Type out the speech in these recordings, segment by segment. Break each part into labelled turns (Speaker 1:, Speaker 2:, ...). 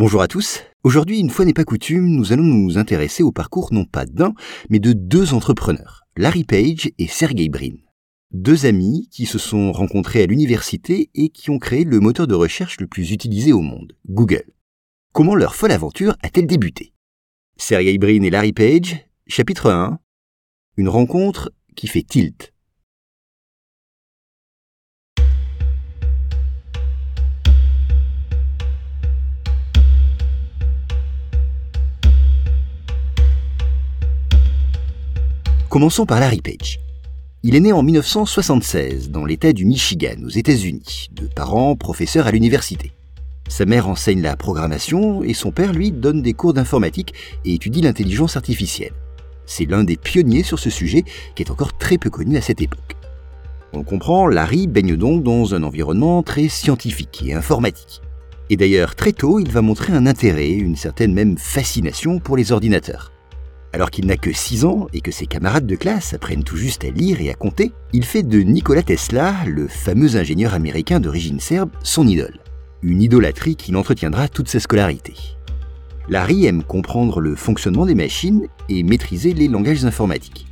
Speaker 1: Bonjour à tous. Aujourd'hui, une fois n'est pas coutume, nous allons nous intéresser au parcours non pas d'un, mais de deux entrepreneurs, Larry Page et Sergey Brin. Deux amis qui se sont rencontrés à l'université et qui ont créé le moteur de recherche le plus utilisé au monde, Google. Comment leur folle aventure a-t-elle débuté? Sergey Brin et Larry Page, chapitre 1. Une rencontre qui fait tilt. Commençons par Larry Page. Il est né en 1976 dans l'État du Michigan, aux États-Unis, de parents professeurs à l'université. Sa mère enseigne la programmation et son père, lui, donne des cours d'informatique et étudie l'intelligence artificielle. C'est l'un des pionniers sur ce sujet qui est encore très peu connu à cette époque. On comprend, Larry baigne donc dans un environnement très scientifique et informatique. Et d'ailleurs, très tôt, il va montrer un intérêt, une certaine même fascination pour les ordinateurs. Alors qu'il n'a que 6 ans et que ses camarades de classe apprennent tout juste à lire et à compter, il fait de Nikola Tesla, le fameux ingénieur américain d'origine serbe, son idole. Une idolâtrie qu'il entretiendra toute sa scolarité. Larry aime comprendre le fonctionnement des machines et maîtriser les langages informatiques.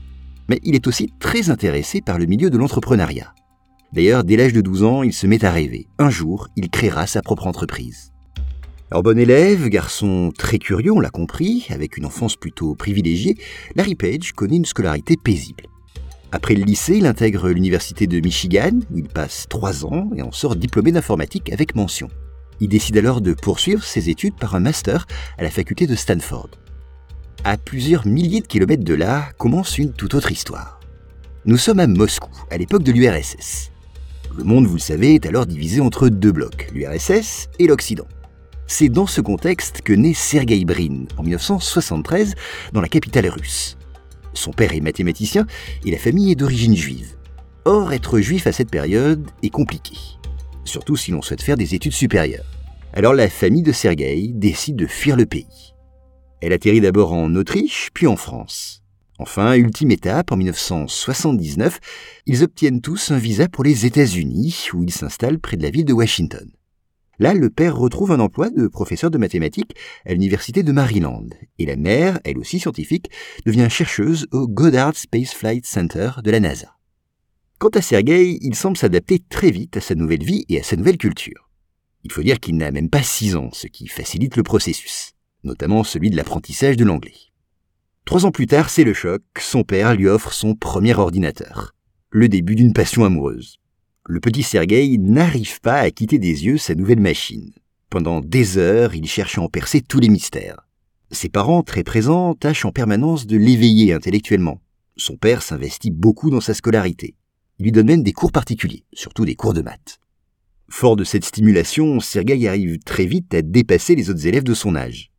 Speaker 1: Mais il est aussi très intéressé par le milieu de l'entrepreneuriat. D'ailleurs, dès l'âge de 12 ans, il se met à rêver. Un jour, il créera sa propre entreprise. Alors bon élève, garçon très curieux, on l'a compris, avec une enfance plutôt privilégiée, Larry Page connaît une scolarité paisible. Après le lycée, il intègre l'université de Michigan, où il passe trois ans et en sort diplômé d'informatique avec mention. Il décide alors de poursuivre ses études par un master à la faculté de Stanford. À plusieurs milliers de kilomètres de là commence une toute autre histoire. Nous sommes à Moscou, à l'époque de l'URSS. Le monde, vous le savez, est alors divisé entre deux blocs, l'URSS et l'Occident. C'est dans ce contexte que naît Sergei Brin en 1973 dans la capitale russe. Son père est mathématicien et la famille est d'origine juive. Or, être juif à cette période est compliqué, surtout si l'on souhaite faire des études supérieures. Alors la famille de Sergei décide de fuir le pays. Elle atterrit d'abord en Autriche, puis en France. Enfin, ultime étape, en 1979, ils obtiennent tous un visa pour les États-Unis, où ils s'installent près de la ville de Washington. Là, le père retrouve un emploi de professeur de mathématiques à l'université de Maryland, et la mère, elle aussi scientifique, devient chercheuse au Goddard Space Flight Center de la NASA. Quant à Sergei, il semble s'adapter très vite à sa nouvelle vie et à sa nouvelle culture. Il faut dire qu'il n'a même pas six ans, ce qui facilite le processus, notamment celui de l'apprentissage de l'anglais. Trois ans plus tard, c'est le choc, son père lui offre son premier ordinateur. Le début d'une passion amoureuse le petit Sergueï n'arrive pas à quitter des yeux sa nouvelle machine. Pendant des heures, il cherche à en percer tous les mystères. Ses parents, très présents, tâchent en permanence de l'éveiller intellectuellement. Son père s'investit beaucoup dans sa scolarité. Il lui donne même des cours particuliers, surtout des cours de maths. Fort de cette stimulation, Sergueï arrive très vite à dépasser les autres élèves de son âge.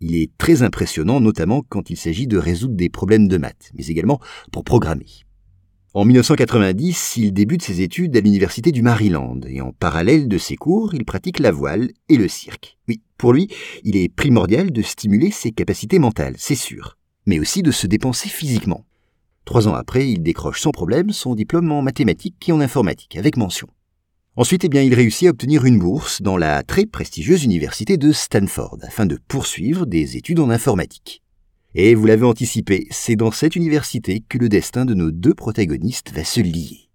Speaker 1: Il est très impressionnant, notamment quand il s'agit de résoudre des problèmes de maths, mais également pour programmer. En 1990, il débute ses études à l'université du Maryland et en parallèle de ses cours, il pratique la voile et le cirque. Oui, pour lui, il est primordial de stimuler ses capacités mentales, c'est sûr, mais aussi de se dépenser physiquement. Trois ans après, il décroche sans problème son diplôme en mathématiques et en informatique, avec mention. Ensuite, eh il réussit à obtenir une bourse dans la très prestigieuse université de Stanford afin de poursuivre des études en informatique. Et vous l'avez anticipé, c'est dans cette université que le destin de nos deux protagonistes va se lier.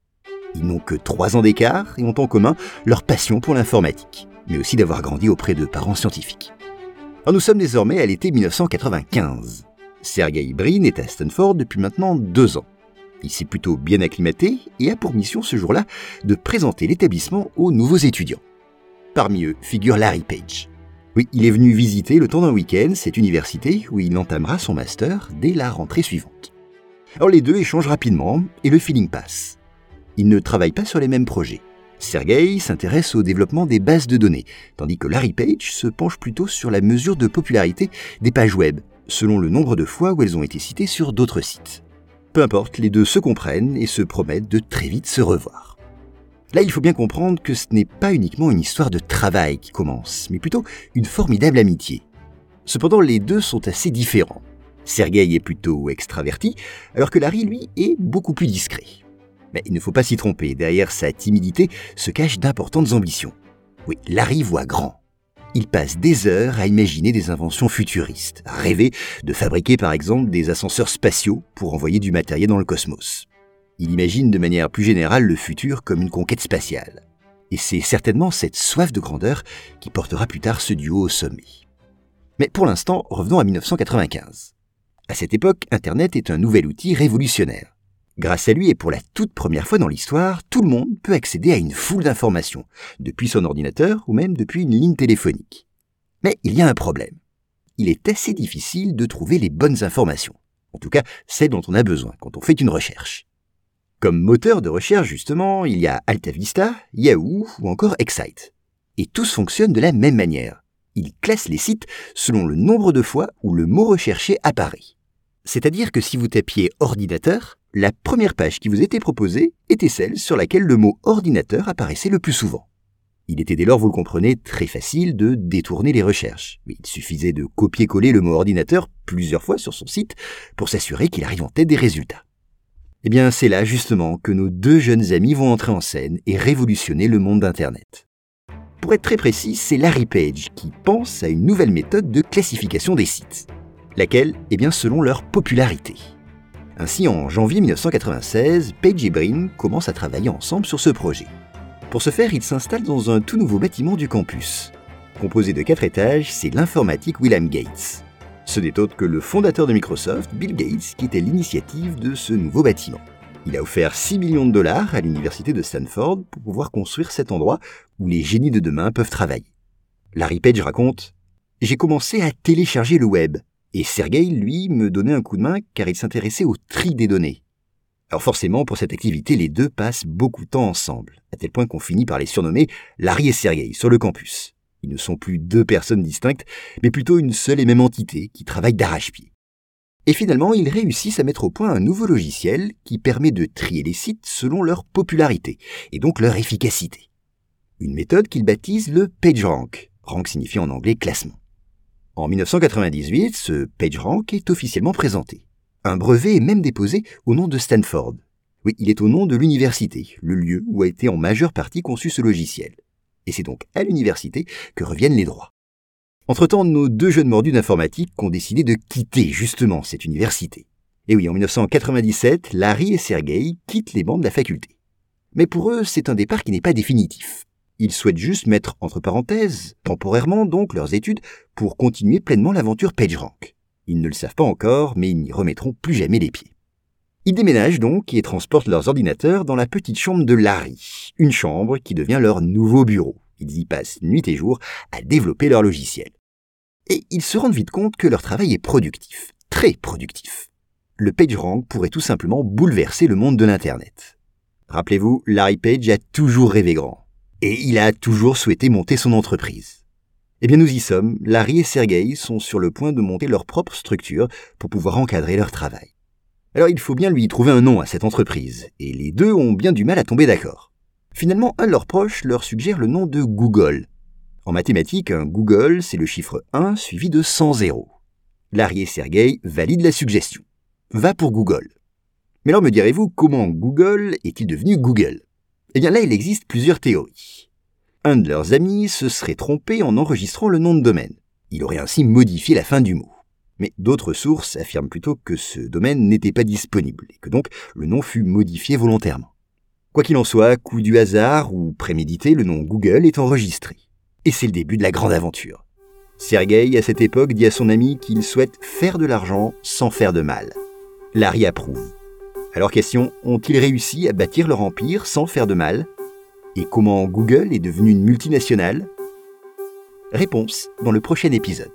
Speaker 1: Ils n'ont que trois ans d'écart et ont en commun leur passion pour l'informatique, mais aussi d'avoir grandi auprès de parents scientifiques. Nous sommes désormais à l'été 1995. Sergei Brin est à Stanford depuis maintenant deux ans. Il s'est plutôt bien acclimaté et a pour mission ce jour-là de présenter l'établissement aux nouveaux étudiants. Parmi eux figure Larry Page. Oui, il est venu visiter le temps d'un week-end cette université où il entamera son master dès la rentrée suivante. Alors les deux échangent rapidement et le feeling passe. Ils ne travaillent pas sur les mêmes projets. Sergei s'intéresse au développement des bases de données, tandis que Larry Page se penche plutôt sur la mesure de popularité des pages web, selon le nombre de fois où elles ont été citées sur d'autres sites. Peu importe, les deux se comprennent et se promettent de très vite se revoir. Là, il faut bien comprendre que ce n'est pas uniquement une histoire de travail qui commence, mais plutôt une formidable amitié. Cependant, les deux sont assez différents. Sergei est plutôt extraverti, alors que Larry, lui, est beaucoup plus discret. Mais il ne faut pas s'y tromper, derrière sa timidité se cachent d'importantes ambitions. Oui, Larry voit grand. il passe des heures à imaginer des inventions futuristes, à rêver de fabriquer par exemple des ascenseurs spatiaux pour envoyer du matériel dans le cosmos. Il imagine de manière plus générale le futur comme une conquête spatiale. Et c'est certainement cette soif de grandeur qui portera plus tard ce duo au sommet. Mais pour l'instant, revenons à 1995. À cette époque, Internet est un nouvel outil révolutionnaire. Grâce à lui et pour la toute première fois dans l'histoire, tout le monde peut accéder à une foule d'informations, depuis son ordinateur ou même depuis une ligne téléphonique. Mais il y a un problème. Il est assez difficile de trouver les bonnes informations. En tout cas, celles dont on a besoin quand on fait une recherche. Comme moteur de recherche, justement, il y a AltaVista, Yahoo ou encore Excite. Et tous fonctionnent de la même manière. Ils classent les sites selon le nombre de fois où le mot recherché apparaît. C'est-à-dire que si vous tapiez ordinateur, la première page qui vous était proposée était celle sur laquelle le mot ordinateur apparaissait le plus souvent. Il était dès lors, vous le comprenez, très facile de détourner les recherches. Il suffisait de copier-coller le mot ordinateur plusieurs fois sur son site pour s'assurer qu'il arrive en tête des résultats. Eh bien, c'est là justement que nos deux jeunes amis vont entrer en scène et révolutionner le monde d'Internet. Pour être très précis, c'est Larry Page qui pense à une nouvelle méthode de classification des sites. Laquelle Eh bien, selon leur popularité. Ainsi, en janvier 1996, Page et Brin commencent à travailler ensemble sur ce projet. Pour ce faire, ils s'installent dans un tout nouveau bâtiment du campus. Composé de quatre étages, c'est l'informatique William Gates. Ce n'est autre que le fondateur de Microsoft, Bill Gates, qui était l'initiative de ce nouveau bâtiment. Il a offert 6 millions de dollars à l'université de Stanford pour pouvoir construire cet endroit où les génies de demain peuvent travailler. Larry Page raconte J'ai commencé à télécharger le web. Et Sergei, lui, me donnait un coup de main car il s'intéressait au tri des données. Alors forcément, pour cette activité, les deux passent beaucoup de temps ensemble, à tel point qu'on finit par les surnommer Larry et Sergei sur le campus. Ils ne sont plus deux personnes distinctes, mais plutôt une seule et même entité qui travaille d'arrache-pied. Et finalement, ils réussissent à mettre au point un nouveau logiciel qui permet de trier les sites selon leur popularité, et donc leur efficacité. Une méthode qu'ils baptisent le PageRank, rank signifie en anglais classement. En 1998, ce PageRank est officiellement présenté. Un brevet est même déposé au nom de Stanford. Oui, il est au nom de l'université, le lieu où a été en majeure partie conçu ce logiciel. Et c'est donc à l'université que reviennent les droits. Entre-temps, nos deux jeunes mordus d'informatique ont décidé de quitter justement cette université. Et oui, en 1997, Larry et Sergei quittent les bancs de la faculté. Mais pour eux, c'est un départ qui n'est pas définitif. Ils souhaitent juste mettre entre parenthèses, temporairement donc, leurs études pour continuer pleinement l'aventure PageRank. Ils ne le savent pas encore, mais ils n'y remettront plus jamais les pieds. Ils déménagent donc et transportent leurs ordinateurs dans la petite chambre de Larry, une chambre qui devient leur nouveau bureau. Ils y passent nuit et jour à développer leur logiciel. Et ils se rendent vite compte que leur travail est productif, très productif. Le PageRank pourrait tout simplement bouleverser le monde de l'Internet. Rappelez-vous, Larry Page a toujours rêvé grand et il a toujours souhaité monter son entreprise. Eh bien nous y sommes, Larry et Sergei sont sur le point de monter leur propre structure pour pouvoir encadrer leur travail. Alors il faut bien lui trouver un nom à cette entreprise, et les deux ont bien du mal à tomber d'accord. Finalement, un de leurs proches leur suggère le nom de Google. En mathématiques, un Google, c'est le chiffre 1 suivi de 100 zéros. Larry et Sergei valident la suggestion. Va pour Google. Mais alors me direz-vous, comment Google est-il devenu Google? Eh bien là, il existe plusieurs théories. Un de leurs amis se serait trompé en enregistrant le nom de domaine. Il aurait ainsi modifié la fin du mot. Mais d'autres sources affirment plutôt que ce domaine n'était pas disponible et que donc le nom fut modifié volontairement. Quoi qu'il en soit, coup du hasard ou prémédité, le nom Google est enregistré. Et c'est le début de la grande aventure. Sergei, à cette époque, dit à son ami qu'il souhaite faire de l'argent sans faire de mal. Larry approuve. Alors question, ont-ils réussi à bâtir leur empire sans faire de mal? Et comment Google est devenu une multinationale? Réponse dans le prochain épisode.